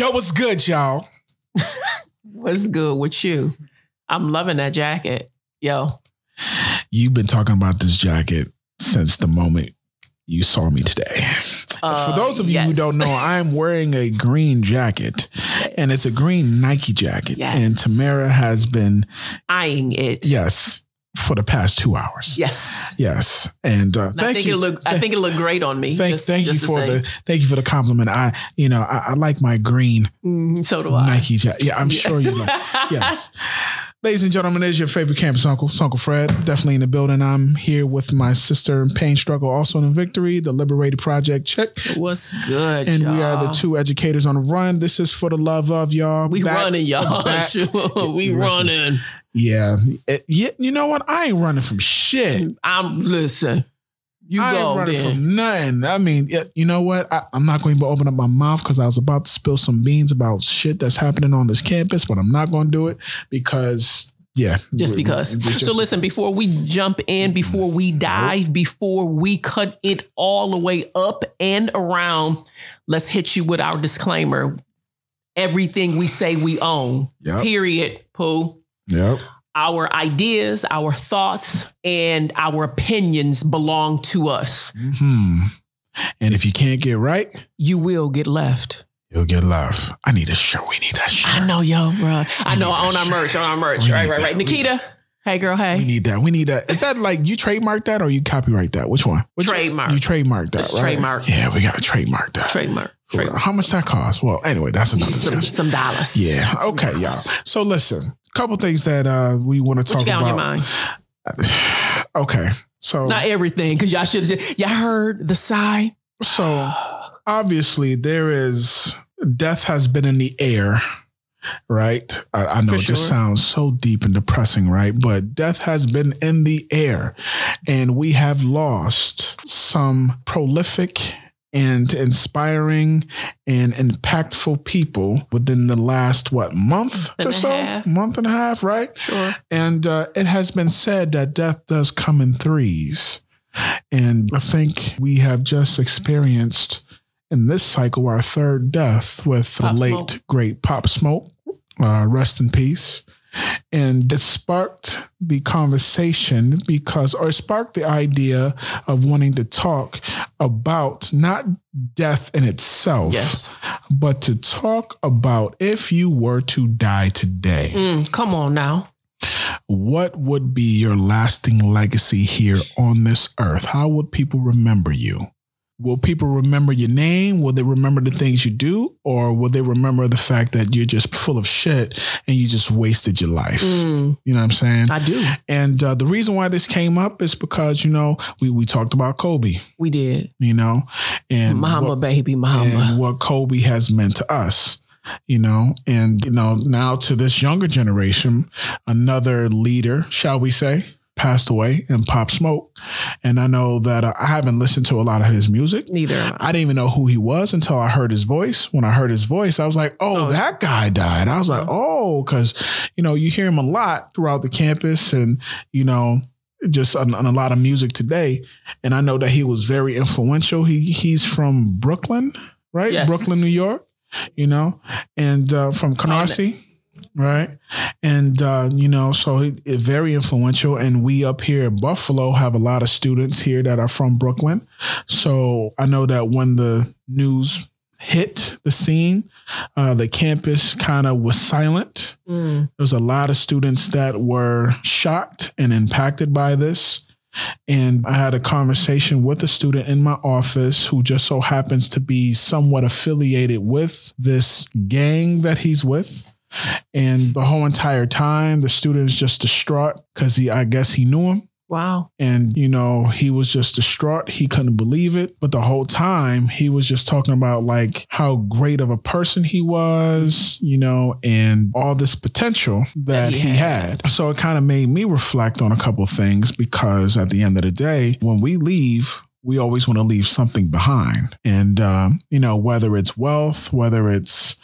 Yo, what's good, y'all? What's good with you? I'm loving that jacket. Yo. You've been talking about this jacket since the moment you saw me today. Uh, For those of you who don't know, I'm wearing a green jacket, and it's a green Nike jacket. Yes. And Tamara has been, eyeing it. yes, for the past two hours. Yes. Yes, and uh, And I thank think you. it'll look I think it'll look great on me. Thank, just, thank you just to for say. the thank you for the compliment. I you know I, I like my green Mhm, so do I. Nike. Yeah, I'm Yeah. sure you like. Yes. Ladies and gentlemen, it is your favorite campus uncle, it's Uncle Fred. Definitely in the building. I'm here with my sister in pain struggle, also in the victory, the Liberated Project check. What's good? And we are the two educators on the run. This is for the love of y'all. We Back- running, y'all. Sure, we Listen. running. Yeah. It- yeah. You know what? I ain't running from shit. I'm listen. You I go ain't running then. from nothing. I mean, you know what? I, I'm not going to open up my mouth because I was about to spill some beans about shit that's happening on this campus, but I'm not going to do it because, yeah. just because. just- so listen, before we jump in, mm-hmm. before we dive, before we cut it all the way up and around, let's hit you with our disclaimer. Everything we say we own. Yep. Period. Pooh. Yep. Our ideas, our thoughts, and our opinions belong to us. Hmm. And if you can't get right, You will get left. you'll get left. I need a shirt. We need that shirt. I know, yo, bro. I know need on our shirt. merch, on our merch. We Right, right, that. right. We- Nikita. Hey, girl. Hey. We need that. We need that. Is that like you trademark that or you copyright that? Which one? Which Trademark. You trademark that. It's right? trademark. Yeah, we got to trademark that. Trademark. Trademark. How much that cost? Well, anyway, that's another Some, discussion. some dollars. Yeah. Some Okay, y'all. So listen, couple things that uh we want to What talk you got on your about. mind? okay. So Not everything, because y'all should have said, y'all heard the sigh. so obviously there is death has been in the air. Right. I, I know For it just sounds so deep and depressing, right? But death has been in the air and we have lost some prolific and inspiring and impactful people within the last what month or so half. month and a half right Sure. and uh, it has been said that death does come in threes. And I think we have just experienced in this cycle our third death with Pop the late, Smoke. great Pop Smoke. Uh, rest in peace. And it sparked the conversation because, or sparked the idea of wanting to talk about not death in itself, Yes. but to talk about if you were to die today Mm, come on now. what would be your lasting legacy here on this earth? How would people remember you? Will people remember your name? Will they remember the things you do? Or will they remember the fact that you're just full of shit and you just wasted your life? Mm, You know what I'm saying? I do. And uh, the reason why this came up is because, you know, we, we talked about Kobe, We did. you know, and Mama, what- baby, mama. and what Kobe has meant to us. You know, and you know, now to this younger generation, another leader, shall we say, passed away and Pop Smoke. And I know that uh, I haven't listened to a lot of his music. Neither I. I didn't even know who he was until I heard his voice. When I heard his voice, I was like, oh, Oh. that guy died. I was like, oh, because, you know, you hear him a lot throughout the campus and, you know, just on, on a lot of music today. And I know that he was very influential. He He's from Brooklyn, right? Yes. Brooklyn, New York, you know, and uh, from Canarsie. Right. And, uh, you know, so he, he- very influential. And we up here in Buffalo have a lot of students here that are from Brooklyn. So I know that when the news hit the scene, uh, the campus kind of was silent. Mm, There was a lot of students that were shocked and impacted by this. And I had a conversation with a student in my office who just so happens to be somewhat affiliated with this gang that he's with. And the whole entire time, the student is just distraught because he, I guess he knew him. wow. And, you know, he was just distraught. He couldn't believe it. But the whole time, he was just talking about like how great of a person he was, you know, and all this potential that, he he, had. So it kind of made me reflect on a couple of things because at the end of the day, when we leave, we always want to leave something behind. And, um, you know, whether it's wealth, whether it's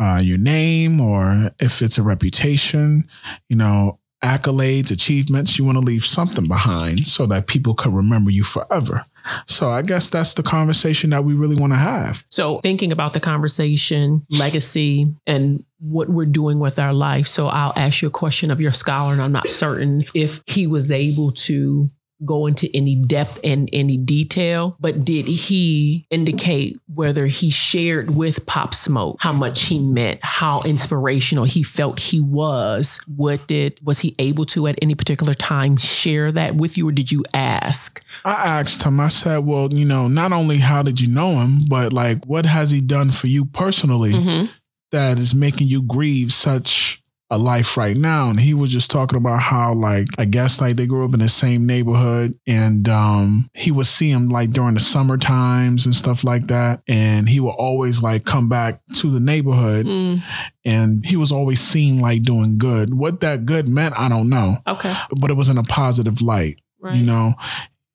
uh, your name, or if it's a reputation, you know, accolades, achievements, you want to leave something behind so that people could remember you forever. So I guess that's the conversation that we really want to have. So thinking about the conversation, legacy, and what we're doing with our life. So I'll ask you a question of your scholar, and I'm not certain if he was able to go into any depth and any detail, but did he indicate whether he shared with Pop Smoke how much he meant, how inspirational he felt he was? What did was he able to at any particular time share that with you, or did you ask? I asked him. I said, "Well, you know, not only how did you know him, but like, what has he done for you personally Mm-hmm. that is making you grieve such?" A life right now, and he was just talking about how, like, I guess, like they grew up in the same neighborhood, and um, he would see him like during the summer times and stuff like that, and he would always like come back to the neighborhood, Mm, and he was always seen like doing good. What that good meant, I don't know, okay, but it was in a positive light. right, You know,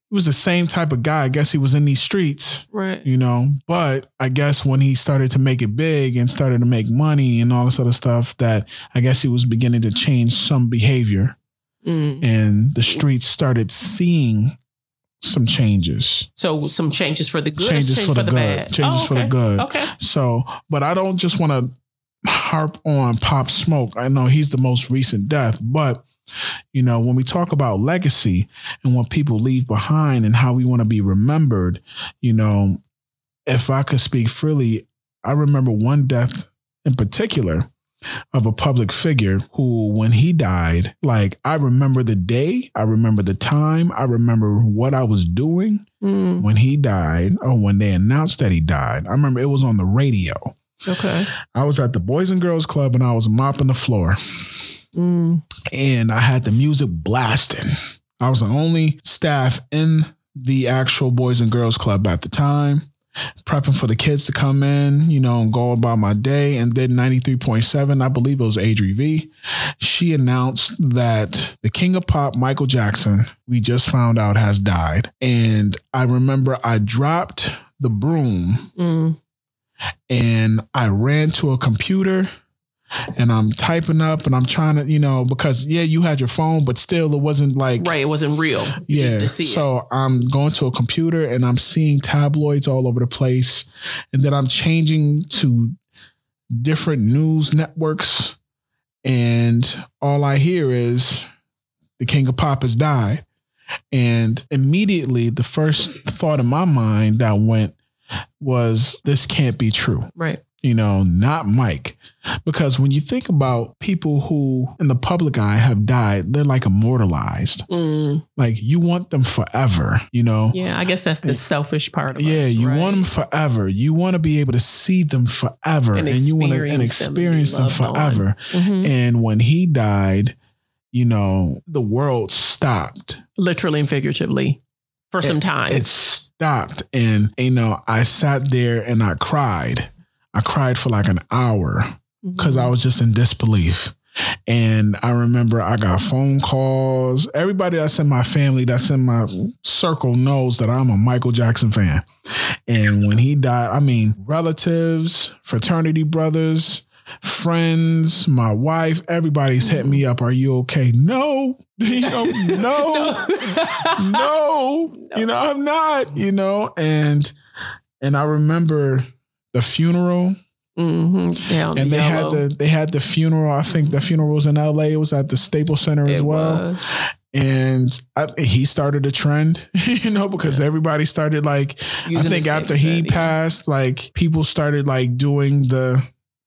he was the same type of guy. I guess he was in these streets, right, you know, but I guess when he started to make it big and started to make money and all this other stuff, that I guess he was beginning to change some behavior Mm. and the streets started seeing some changes. So some changes for the good, Changes change for the the good. bad. Changes Oh, for the good. Okay. So, but I don't just want to harp on Pop Smoke. I know he's the most recent death, but you know, when we talk about legacy and what people leave behind and how we want to be remembered, you know, if I could speak freely, I remember one death in particular of a public figure who, when he died, like I remember the day, I remember the time, I remember what I was doing Mm, when he died or when they announced that he died. I remember it was on the radio. okay. I was at the Boys and Girls Club and I was mopping the floor Mm, and I had the music blasting. I was the only staff in the actual Boys and Girls Club at the time, prepping for the kids to come in, you know, and go about my day. And then 93.7, I believe it was Adri V, she announced that the king of pop, Michael Jackson, we just found out has died. And I remember I dropped the broom mm, and I ran to a computer and I'm typing up and I'm trying to, you know, because yeah, you had your phone, but still it wasn't like right. It wasn't real. Yeah. see it. So I'm going to a computer and I'm seeing tabloids all over the place. And then I'm changing to different news networks. And all I hear is the king of pop has died. And immediately the first thought in my mind that went was this can't be true Right. You know, not Mike. Because when you think about people who in the public eye have died, they're like immortalized. Mm, Like you want them forever, you know? yeah. I guess that's the selfish part of it. Yeah, us, you right? want them forever. You want to be able to see them forever And and, you want to and experience them and them forever. Mhm. And when he died, you know, the world stopped. Literally and figuratively for some time. It stopped. And, you know, I sat there and I cried. I cried for like an hour because Mm-hmm. I was just in disbelief. And I remember I got phone calls. Everybody that's in my family, that's in my circle, knows that I'm a Michael Jackson fan. And when he died, I mean, relatives, fraternity brothers, friends, my wife, everybody's hit me up. Are you okay? No, you know, no, no, you know, I'm not, you know, and and I remember the funeral hmm Yeah, and they had the they had the funeral. I think the funeral was in L.A. It was at the Staples Center as well. And I, he started a trend, you know, because everybody started like. I think after he passed, like people started like doing the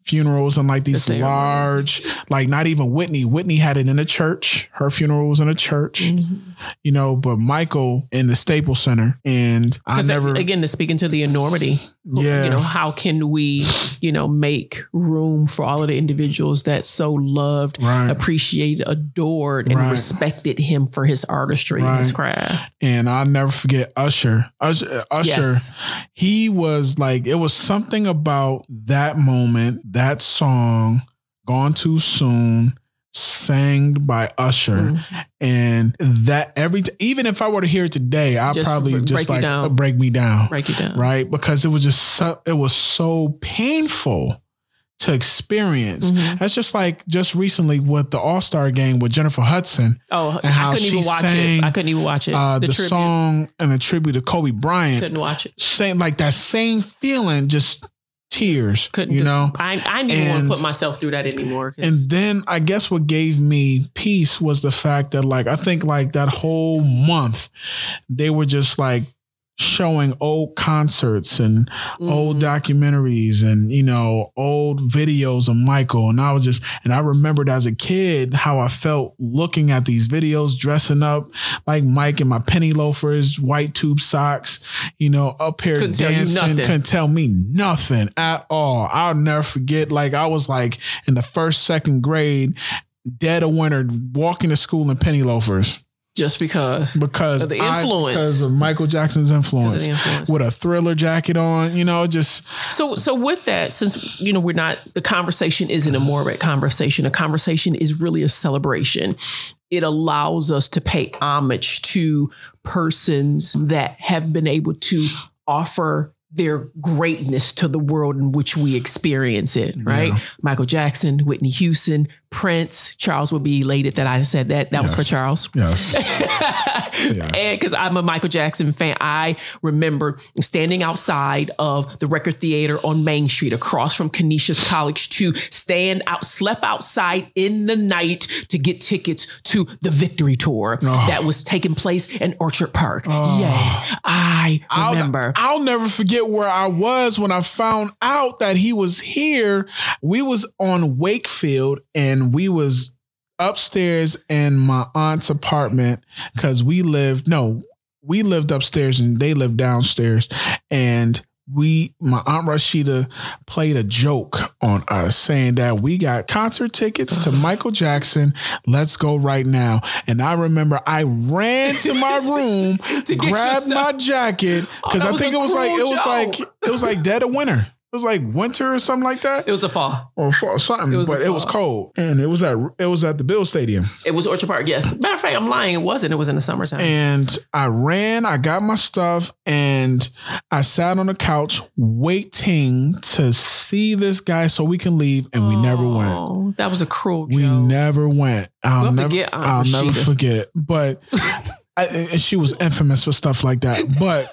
funerals and like these ceremonies. large, like not even Whitney. Whitney had it in a church. Her funeral was in a church, Mm-hmm. you know. But Michael in the Staples Center, and I never, again to speak into the enormity. Yeah, You know, how can we, you know, make room for all of the individuals that so loved, right. appreciated, adored, and Right. respected him for his artistry and his craft. And I'll never forget Usher. Usher, uh, Usher Yes. he was like it was something about that moment that song gone too soon sang by usher Mhm. and that every t- even if i were to hear it today i'd probably break just like down. break me down Break you down. right because it was just so it was so painful to experience. That's just like just recently with the All Star game with Jennifer Hudson. Oh, and how I couldn't she even watch sang, it. I couldn't even watch it. Uh, the tribute. song and the tribute to Kobe Bryant. couldn't watch it. Same like that same feeling, just tears. Couldn't you know. I I didn't even want to put myself through that anymore. And then I guess what gave me peace was the fact that like I think like that whole month they were just like showing old concerts and old Mm. documentaries and you know old videos of Michael. And I was just and I remembered as a kid how I felt looking at these videos dressing up like Mike in my penny loafers white tube socks you know up here couldn't dancing. tell couldn't tell me nothing at all. I'll never forget like I was like in the first second grade dead of winter walking to school in penny loafers just because because Of the I- influence. because of Michael Jackson's influence influence. with a thriller jacket on you know just So so with that, since you know we're not the conversation isn't a morbid conversation. A conversation is really a celebration. It allows us to pay homage to persons that have been able to offer their greatness to the world in which we experience it, right? Yeah. Michael Jackson, Whitney Houston, Prince. Charles would be elated that I said that. That was for Charles. yes And because I'm a Michael Jackson fan, I remember standing outside of the record theater on Main Street across from Canisius College to stand out, slept outside in the night to get tickets to the Victory Tour oh. that was taking place in Orchard Park. Oh. Yeah, I I'll- remember. I'll, never forget where I was when I found out that he was here. We was on Wakefield and we was upstairs in my aunt's apartment because we lived no, we lived upstairs and they lived downstairs. And we my aunt Rashida played a joke on us saying that we got concert tickets to Michael Jackson. Let's go right now. And I remember I ran to my room, To grabbed my jacket Oh, because that I think it was like it was like it was like dead of winter. It was like winter or something like that, it was the fall. or fall- something. It was but it was cold, and it was at it was at the Bill Stadium. It was Orchard Park. Yes. Matter of fact, I'm lying. It wasn't. It was in the summertime. And I ran, I got my stuff, and I sat on the couch waiting to see this guy so we can leave, and we never oh, went. Oh, That was a cruel We joke. never went. I'll We'll never, forget Aunt I'll never forget. But I, and she was infamous for stuff like that. But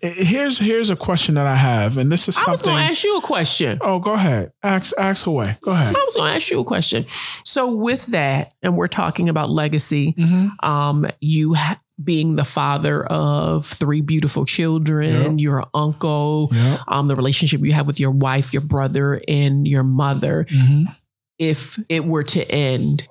here's here's a question that I have, and this is something I was going to ask you a question. oh, go ahead. Ask ask away. Go ahead. I was going to ask you a question. So, with that, and we're talking about legacy, Mhm. um, you ha- being the father of three beautiful children, Yep. your uncle, Yep. um, the relationship you have with your wife, your brother, and your mother. Mhm. If it were to end,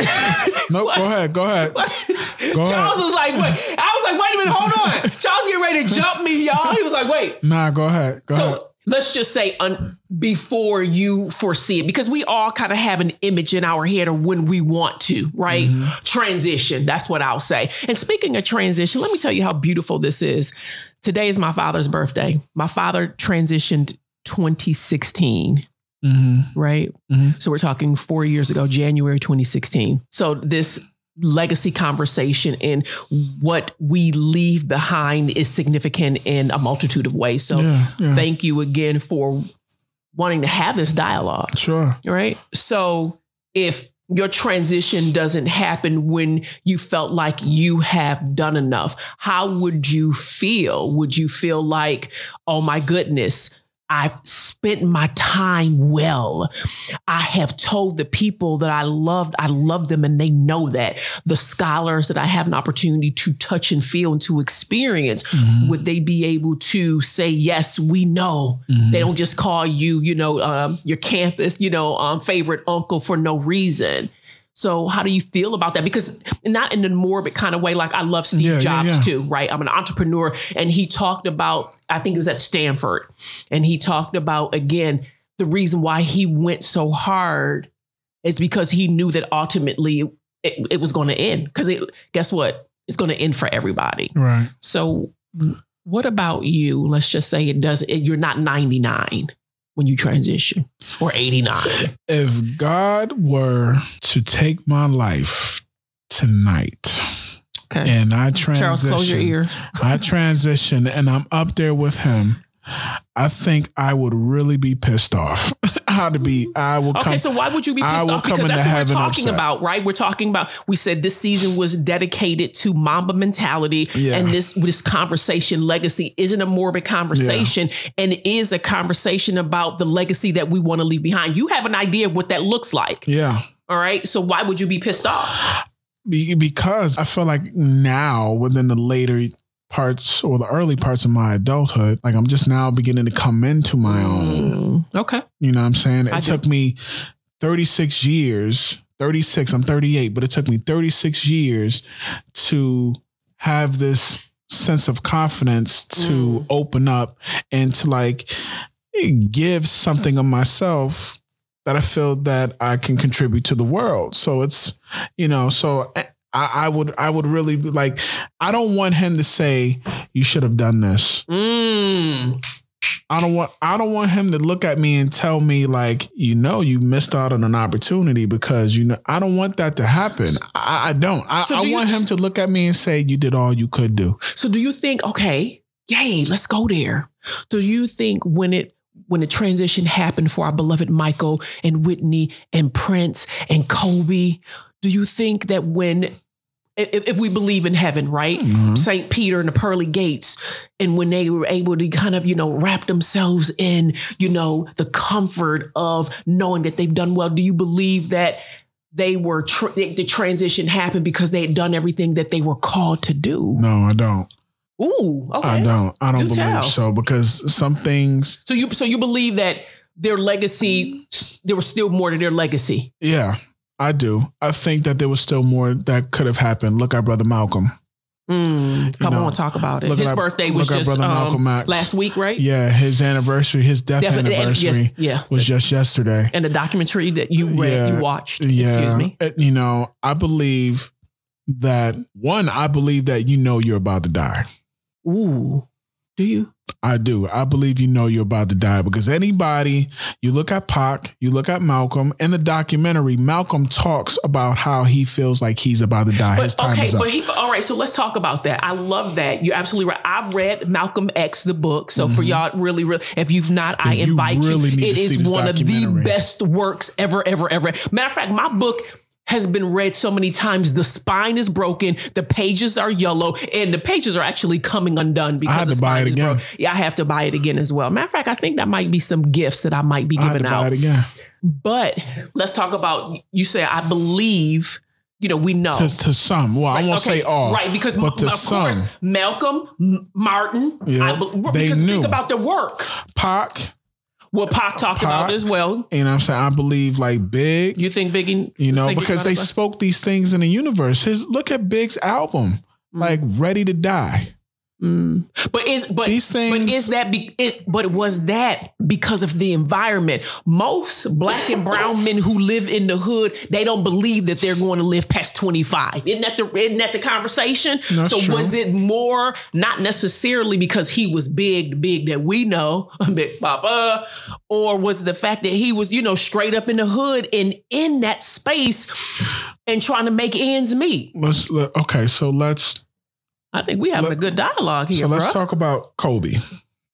No, go ahead. Go ahead. Go Charles ahead. was like, "Wait!" I was like, "Wait a minute, hold on." Charles getting ready to jump me, y'all. He was like, "Wait." Nah, go ahead. Go so ahead. let's just say un- before you foresee it, because we all kind of have an image in our head of when we want to, right? Mm-hmm. Transition. That's what I'll say. And speaking of transition, let me tell you how beautiful this is. Today is my father's birthday. My father transitioned 2016 Mhm. right? Mhm. So we're talking four years ago, January 2016. So this legacy conversation and what we leave behind is significant in a multitude of ways. So Yeah, yeah. thank you again for wanting to have this dialogue, Sure. right? So if your transition doesn't happen when you felt like you have done enough, how would you feel? Would you feel like, oh my goodness, I've spent my time well. I have told the people that I loved, I love them and they know that. The scholars that I have an opportunity to touch and feel and to experience, would they be able to say, yes, we know? They don't just call you, you know, um, your campus, you know, um, favorite uncle for no reason. So how do you feel about that? Because not in the morbid kind of way, like I love Steve Yeah, yeah, Jobs yeah. too, right? I'm an entrepreneur. And he talked about, I think it was at Stanford, and he talked about again, the reason why he went so hard is because he knew that ultimately it, it was going to end. Because it guess what? It's going to end for everybody. Right. So, what about you? Let's just say it does. You're not 99 when you transition, or 89. If God were to take my life tonight Okay, and I transition, Charles, close your ears. I transition and I'm up there with him, I think I would really be pissed off. How to be? I will. Come. Okay, come, so why would you be I pissed will off? Because that's what we're talking upset. about, right? We're talking about. We said this season was dedicated to Mamba mentality, Yeah. and this this conversation legacy isn't a morbid conversation, and it is a conversation about the legacy that we want to leave behind. You have an idea of what that looks like, yeah. all right? So why would you be pissed off? Because I feel like now within the later parts or the early parts of my adulthood, like I'm just now beginning to come into my own. Mm, okay, You know what I'm saying? It I do. took me 36 years, 36, I'm 38, but it took me 36 years to have this sense of confidence to Mm. open up and to like give something of myself that I feel that I can contribute to the world. So it's, you know, so I, I would, I would really be like, I don't want him to say, you should have done this. mm, I don't want I don't want him to look at me and tell me like you know you missed out on an opportunity because you know I don't want that to happen. I, I don't. I, So I do you- want him to look at me and say you did all you could do. So do you think, okay, yay, let's go there. Do you think when it when the transition happened for our beloved Michael and Whitney and Prince and Kobe, do you think that when if, if we believe in heaven, right? Mhm. St. Peter and the pearly gates, and when they were able to kind of, you know, wrap themselves in, you know, the comfort of knowing that they've done well, do you believe that they were, tr- the transition happened because they had done everything that they were called to do? No, I don't. Ooh, okay. I don't. I don't Do believe tell. so because some things. So you so you believe that their legacy there was still more to their legacy. Yeah, I do. I think that there was still more that could have happened. Look at brother Malcolm. Mm, come know, on, talk about it. His our- birthday was just um, last week, right? Yeah, his anniversary, his death anniversary yes, yeah. was just yesterday. and the documentary that you read, Yeah, you watched. Excuse me. You know, I believe that one, I believe that you know you're about to die. Ooh, do you? I do. I believe you know you're about to die because anybody, you look at Pac, you look at Malcolm in the documentary, Malcolm talks about how he feels like he's about to die. His But time okay, is up. but he, all right. So let's talk about that. I love that. You're absolutely right. I've read Malcolm X, the book. So for y'all, really, really, if you've not, I Mm-hmm. You invite really you. It this one of the best works ever, ever, ever. Matter of fact, my book has been read so many times. The spine is broken. The pages are yellow, and the pages are actually coming undone because had the to buy spine it is again. broken. Yeah, I have to buy it again as well. Matter of fact, I think that might be some gifts that I might be I giving to buy out. it again. But let's talk about. You say I believe. You know, we know. To, to some. Well, I won't say all. Right, because but to of some. course, Malcolm, M- Martin, Yeah, I be- they knew. think about the work. Pac, What Pac talked about as well. you know I'm saying? I believe like Big, You think Biggie? you know, because they spoke these things in the universe. His look at Big's album, mm. like Ready to Die. Mm. But is but These but is that be, is but was that because of the environment? Most black and brown men who live in the hood, they don't believe that they're going to live past 25. Isn't that the isn't that the conversation? That's so true. was it more not necessarily because he was big, big that we know, Big Papa, or was it the fact that he was, you know, straight up in the hood and in that space and trying to make ends meet? Let's let- okay, so let's I think we having Let- a good dialogue here, so let's bro. talk about Kobe.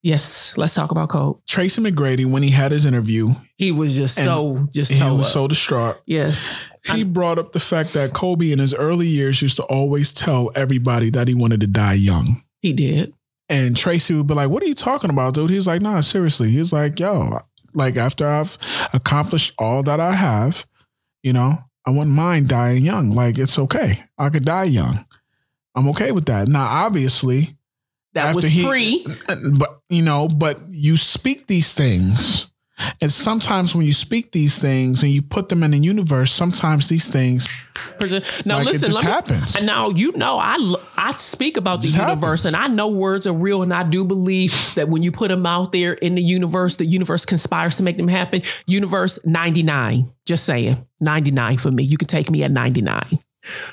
yes, let's talk about Kobe. Tracy McGrady, when he had his interview, He was just so just he was up. so distraught. yes. He brought up the fact that Kobe in his early years used to always tell everybody that he wanted to die young. He did. And Tracy would be like, What are you talking about, dude? He's like, Nah, seriously. He's like, Yo, like after I've accomplished all that I have, you know, I wouldn't mind dying young. Like, it's okay. I could die young. I'm okay with that. Now, obviously, That was he- pre. but you know, but you speak these things. And sometimes when you speak these things and you put them in the universe, sometimes these things Now like, it listen, just let me- happens. And now you know I I speak about the universe, happens. and I know words are real, and I do believe that when you put them out there in the universe, the universe conspires to make them happen. Universe ninety nine, just saying ninety nine for me. You can take me at ninety nine.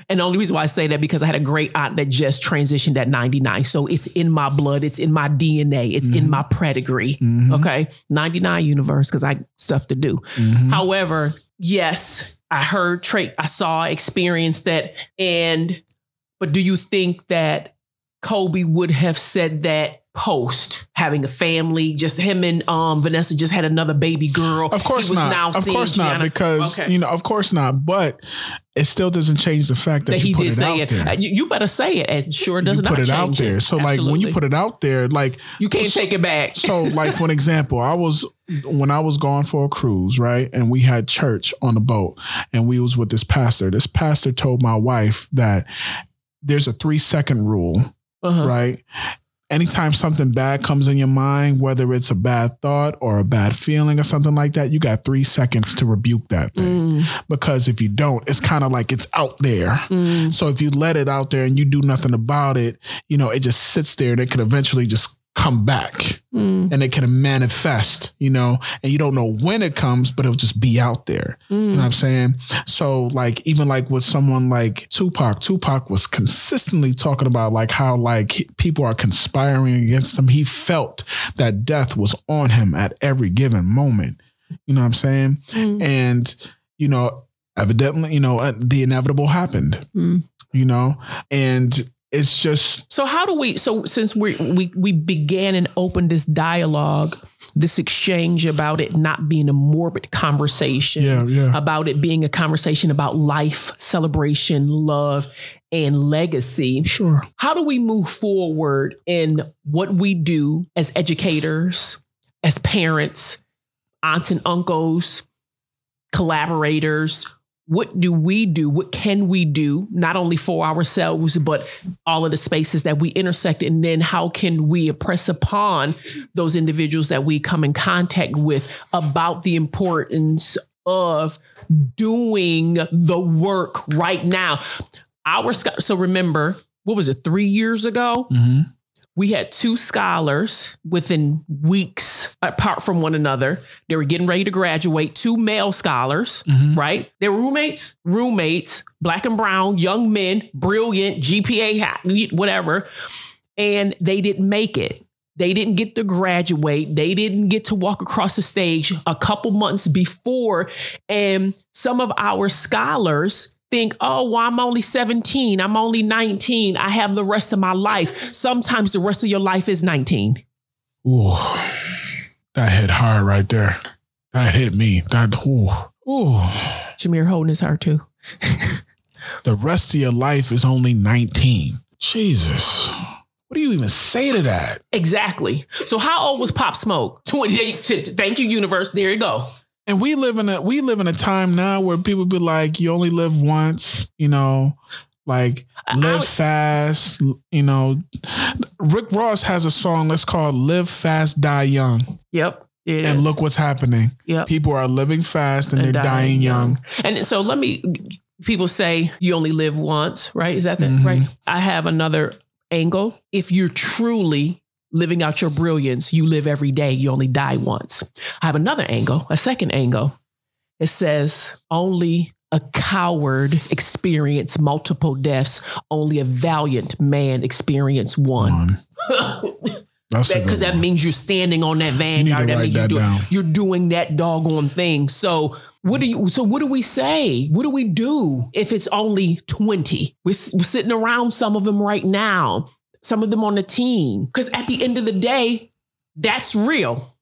And the only reason why I say that because I had a great aunt that just transitioned at 99. So it's in my blood, it's in my DNA, it's in my pedigree. Mhm. Okay. 99 universe, because I stuff to do. Mhm. However, yes, I heard trait, I saw, experienced that. And but do you think that Kobe would have said that post having a family. Just him and um, Vanessa just had another baby girl. Of course he was not. Now of course not, Gianna- because Okay. you know, of course not. But it still doesn't change the fact that, that you he did it say it. Uh, You, better say it. It sure does you not put it out there. So like when you put it out there, like you can't take it back. so like for an example, I was when I was going for a cruise, right? And we had church on the boat and we was with this pastor. This pastor told my wife that there's a three second rule, Uh-huh. right? Anytime something bad comes in your mind, whether it's a bad thought or a bad feeling or something like that, you got three seconds to rebuke that thing. Mm, Because if you don't, it's kind of like it's out there. mm, So if you let it out there and you do nothing about it, you know, it just sits there and it could eventually just come back mm, and it can manifest, you know, and you don't know when it comes, but it'll just be out there. You know mm. what I'm saying? So like even like with someone like Tupac, Tupac was consistently talking about like how like people are conspiring against him. He felt that death was on him at every given moment. You know what I'm saying? Mm. And you know, evidently, you know, uh, the inevitable happened. Mm. You know, and it's just So how do we? So since we we we began and opened this dialogue, this exchange about it not being a morbid conversation, yeah, yeah. about it being a conversation about life, celebration, love, and legacy. Sure. How do we move forward in what we do as educators, as parents, aunts and uncles, collaborators? What do we do? What can we do, not only for ourselves, but all of the spaces that we intersect? And then how can we impress upon those individuals that we come in contact with about the importance of doing the work right now? Our so remember, what was it, three years ago? hmm We had two scholars within weeks apart from one another. They were getting ready to graduate, two male scholars, Mhm. right? They were roommates, roommates, black and brown, young men, brilliant, GPA, ha- whatever. And they didn't make it. They didn't get to graduate. They didn't get to walk across the stage a couple months before. And some of our scholars think, oh, well, I'm only 17. I'm only 19. I have the rest of my life. Sometimes the rest of your life is 19. Ooh, that hit hard right there. That hit me. That ooh, ooh. Jameer holding his heart too. The rest of your life is only 19. Jesus. What do you even say to that? Exactly. So how old was Pop Smoke? 28. Thank you, universe. There you go. And we live in a we live in a time now where people be like, you only live once, you know, like live I- fast, you know. Rick Ross has a song that's called Live Fast, Die Young. Yep. It And is. look what's happening. Yep. People are living fast and, And they're dying young. And so let me, people say you only live once, right? Is that the, Mhm. right? I have another angle. If you're truly living out your brilliance, you live every day, you only die once. I have another angle, a second angle. It says only a coward experience multiple deaths, only a valiant man experience one. Because that one. means you're standing on that vanguard. That means you're doing, you're doing that doggone thing. So what do you? So what do we say? What do we do if it's only twenty? We're, we're sitting around some of them right now. Some of them on the team. Because at the end of the day, that's real.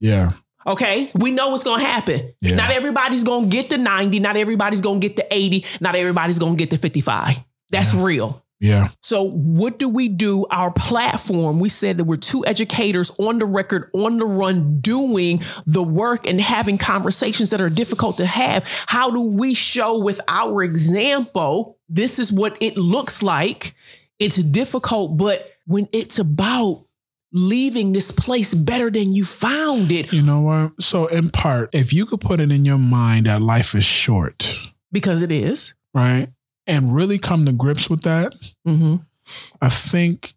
Yeah. Okay, we know what's gonna happen. Yeah. Not everybody's gonna get to ninety. Not everybody's gonna get to eighty. Not everybody's gonna get to fifty-five. That's real. Yeah. So, what do we do? Our platform, we said that we're two educators on the record, on the run, doing the work and having conversations that are difficult to have. How do we show with our example, this is what it looks like? It's difficult, but when it's about leaving this place better than you found it, You know what? So in part, if you could put it in your mind that life is short, because it is. right? And really come to grips with that, Mm-hmm. I think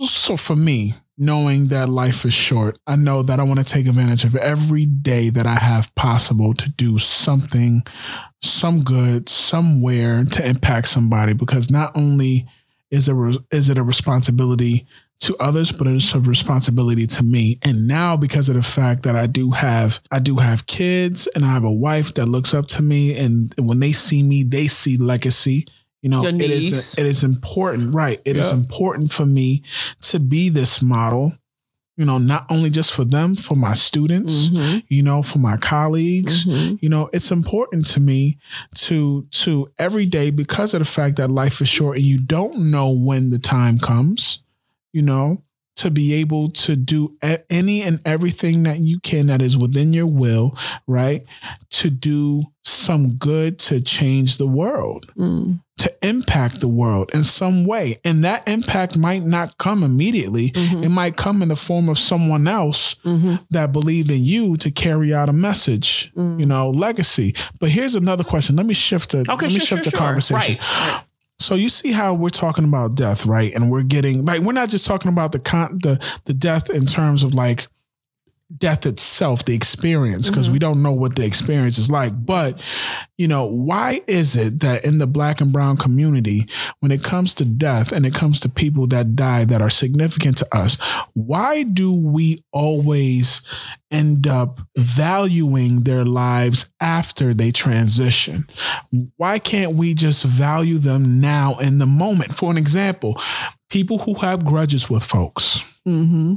so for me, knowing that life is short, I know that I want to take advantage of every day that I have possible to do something, some good, somewhere to impact somebody because not only is a re- is it a responsibility to others, but it's a responsibility to me. And now because of the fact that I do have I do have kids and I have a wife that looks up to me and when they see me, they see legacy. You know, it is it is important, right? It is Yeah. important for me to be this model you know, not only just for them, for my students, Mhm. you know, for my colleagues. Mhm. You know, it's important to me to to every day because of the fact that life is short and you don't know when the time comes, you know, to be able to do any and everything that you can that is within your will, right? To do some good to change the world Mm. To impact the world in some way. And that impact might not come immediately. Mhm. It might come in the form of someone else Mhm. that believed in you to carry out a message, Mm. you know, legacy. But here's another question. Let me shift the Okay, let me sure, shift sure, the sure. conversation. Right. So you see how we're talking about death, right? And we're getting like we're not just talking about the con the the death in terms of like death itself, the experience, because we don't know what the experience is like. But you know, why is it that in the black and brown community, when it comes to death and it comes to people that die that are significant to us, why do we always end up valuing their lives after they transition? Why can't we just value them now in the moment? For an example, people who have grudges with folks. Mm-hmm.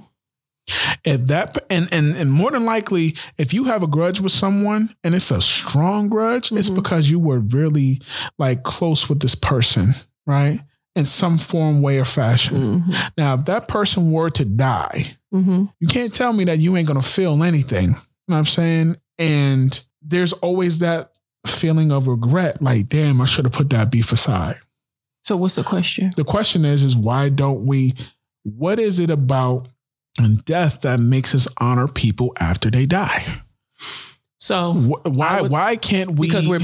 If that and and and more than likely, if you have a grudge with someone and it's a strong grudge, it's Mhm. because you were really like close with this person, right? In some form, way, or fashion. Mm-hmm. Now, if that person were to die, Mm-hmm. you can't tell me that you ain't gonna feel anything. You know what I'm saying? And there's always that feeling of regret, like, damn, I should have put that beef aside. So what's the question? The question is, is why don't we? What is it about death that makes us honor people after they die? So Wh- Why? Was- why can't we? because we're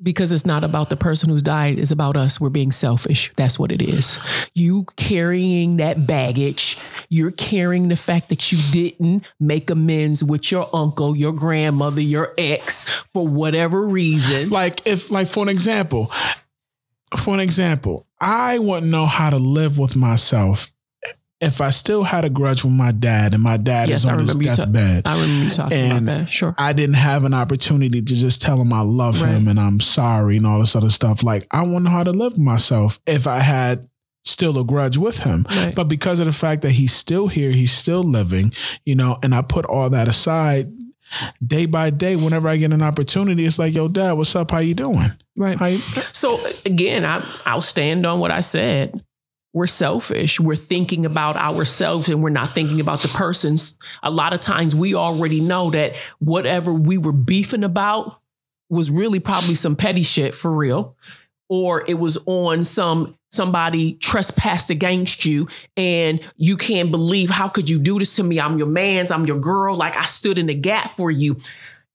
because it's not about the person who's died it's about us we're being selfish that's what it is you carrying that baggage you're carrying the fact that you didn't make amends with your uncle your grandmother your ex for whatever reason like if, like for an example, for an example, I wouldn't know how to live with myself if I still had a grudge with my dad, and my dad Yes, is on his you ta- deathbed. i remember you talking And about that sure I didn't have an opportunity to just tell him I love him and I'm sorry and all this other stuff. Like I wouldn't know how to live with myself if I had still a grudge with him. Right. But because of the fact that he's still here, he's still living, you know, and I put all that aside day by day, whenever I get an opportunity, it's like, yo, dad, what's up? How you doing? right you, So again, I, I'll stand on what I said. We're selfish. We're thinking about ourselves and we're not thinking about the persons. A lot of times we already know that whatever we were beefing about was really probably some petty shit for real. Or it was on some somebody trespassed against you and you can't believe how could you do this to me? I'm your man's, I'm your girl. Like I stood in the gap for you.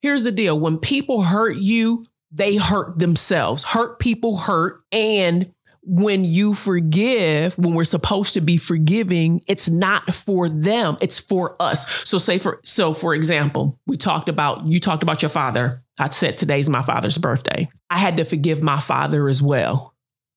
Here's the deal. When people hurt you, they hurt themselves. Hurt people hurt. And when you forgive, when we're supposed to be forgiving, it's not for them, it's for us. So say for so for example, we talked about you talked about your father. I said today's my father's birthday. I had to forgive my father as well,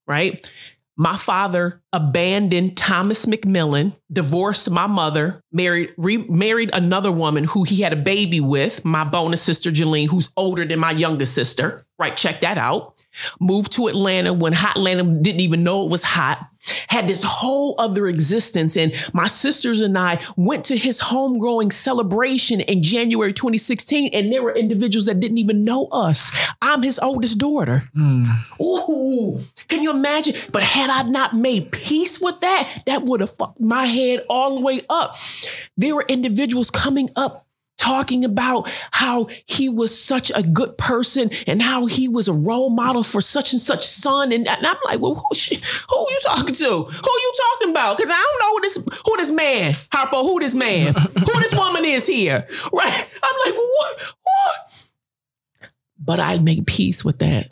right? My father abandoned Thomas McMillan, divorced my mother, married remarried another woman who he had a baby with, my bonus sister Jeline, who's older than my youngest sister. Right, check that out. Moved to Atlanta when hot Atlanta didn't even know it was hot. Had this whole other existence. And my sisters and I went to his homegoing celebration in January 2016. And there were individuals that didn't even know us. I'm his oldest daughter. Hmm. Ooh, can you imagine? But had I not made peace with that, that would have fucked my head all the way up. There were individuals coming up talking about how he was such a good person and how he was a role model for such and such son. And, and I'm like, well, who, sh- who you talking to? Who are you talking about? Because I don't know who this who this man, Harpo, who this man, who this woman is here. Right? I'm like, what? What? But I made peace with that.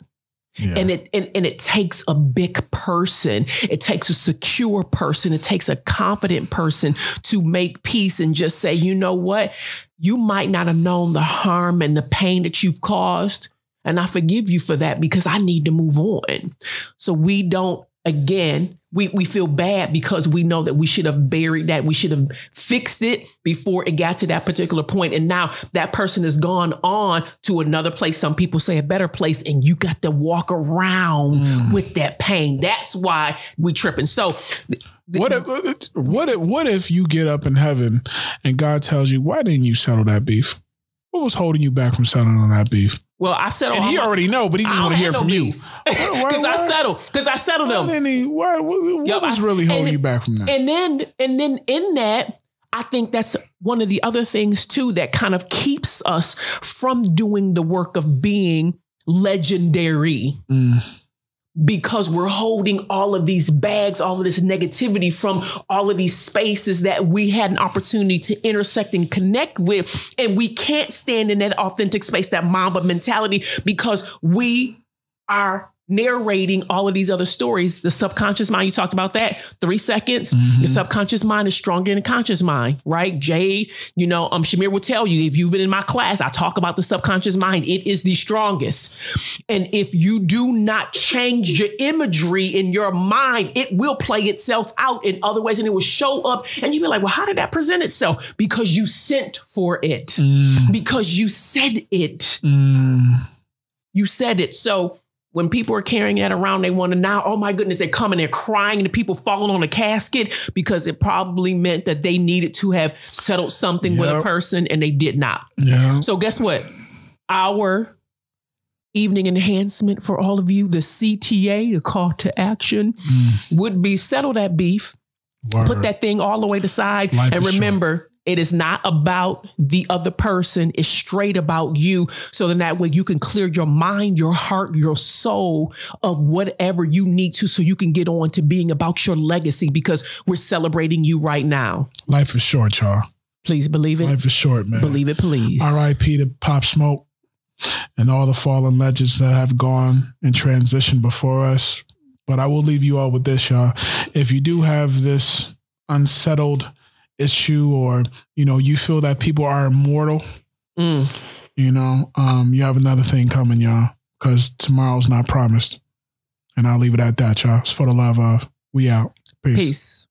Yeah. And it and, and it takes a big person. It takes a secure person. It takes a confident person to make peace and just say, you know what? You might not have known the harm and the pain that you've caused. And I forgive you for that because I need to move on. So we don't again, we, we feel bad because we know that we should have buried that. We should have fixed it before it got to that particular point. And now that person has gone on to another place. Some people say a better place, and you got to walk around mm. with that pain. That's why we tripping. So what if what if what if you get up in heaven and God tells you, why didn't you settle that beef? What was holding you back from settling on that beef? Well, I settled. And he already know, but he just want to hear from you. Because I settled. Because I settled them. He, what, what, what was really holding you back from that? And then, and then in that, I think that's one of the other things too that kind of keeps us from doing the work of being legendary. Mm because we're holding all of these bags, all of this negativity from all of these spaces that we had an opportunity to intersect and connect with. And we can't stand in that authentic space, that Mamba mentality, because we are narrating all of these other stories. The subconscious mind, you talked about that. Three seconds. Mm-hmm. The subconscious mind is stronger than the conscious mind, right? Jade, you know, um, Shamir will tell you if you've been in my class, I talk about the subconscious mind. It is the strongest. And if you do not change your imagery in your mind, it will play itself out in other ways and it will show up. And you'll be like, well, how did that present itself? Because you sent for it, mm. because you said it. Mm. You said it. So when people are carrying that around, they want to now, oh my goodness, they're coming, they're crying, and the people falling on a casket because it probably meant that they needed to have settled something yep. with a person and they did not. Yeah. So guess what? Our evening enhancement for all of you, the CTA, the call to action, mm. would be settle that beef, Word. put that thing all the way to side, Life and remember. Short it is not about the other person. It's straight about you. So then that way you can clear your mind, your heart, your soul of whatever you need to so you can get on to being about your legacy because we're celebrating you right now. Life is short, y'all. Please believe it. Life is short, man. Believe it, please. R.I.P. to Pop Smoke and all the fallen legends that have gone and transitioned before us. But I will leave you all with this, y'all. If you do have this unsettled issue or you know you feel that people are immortal mm. you know um, you have another thing coming y'all because tomorrow's not promised and i'll leave it at that y'all it's for the love of we out peace, peace.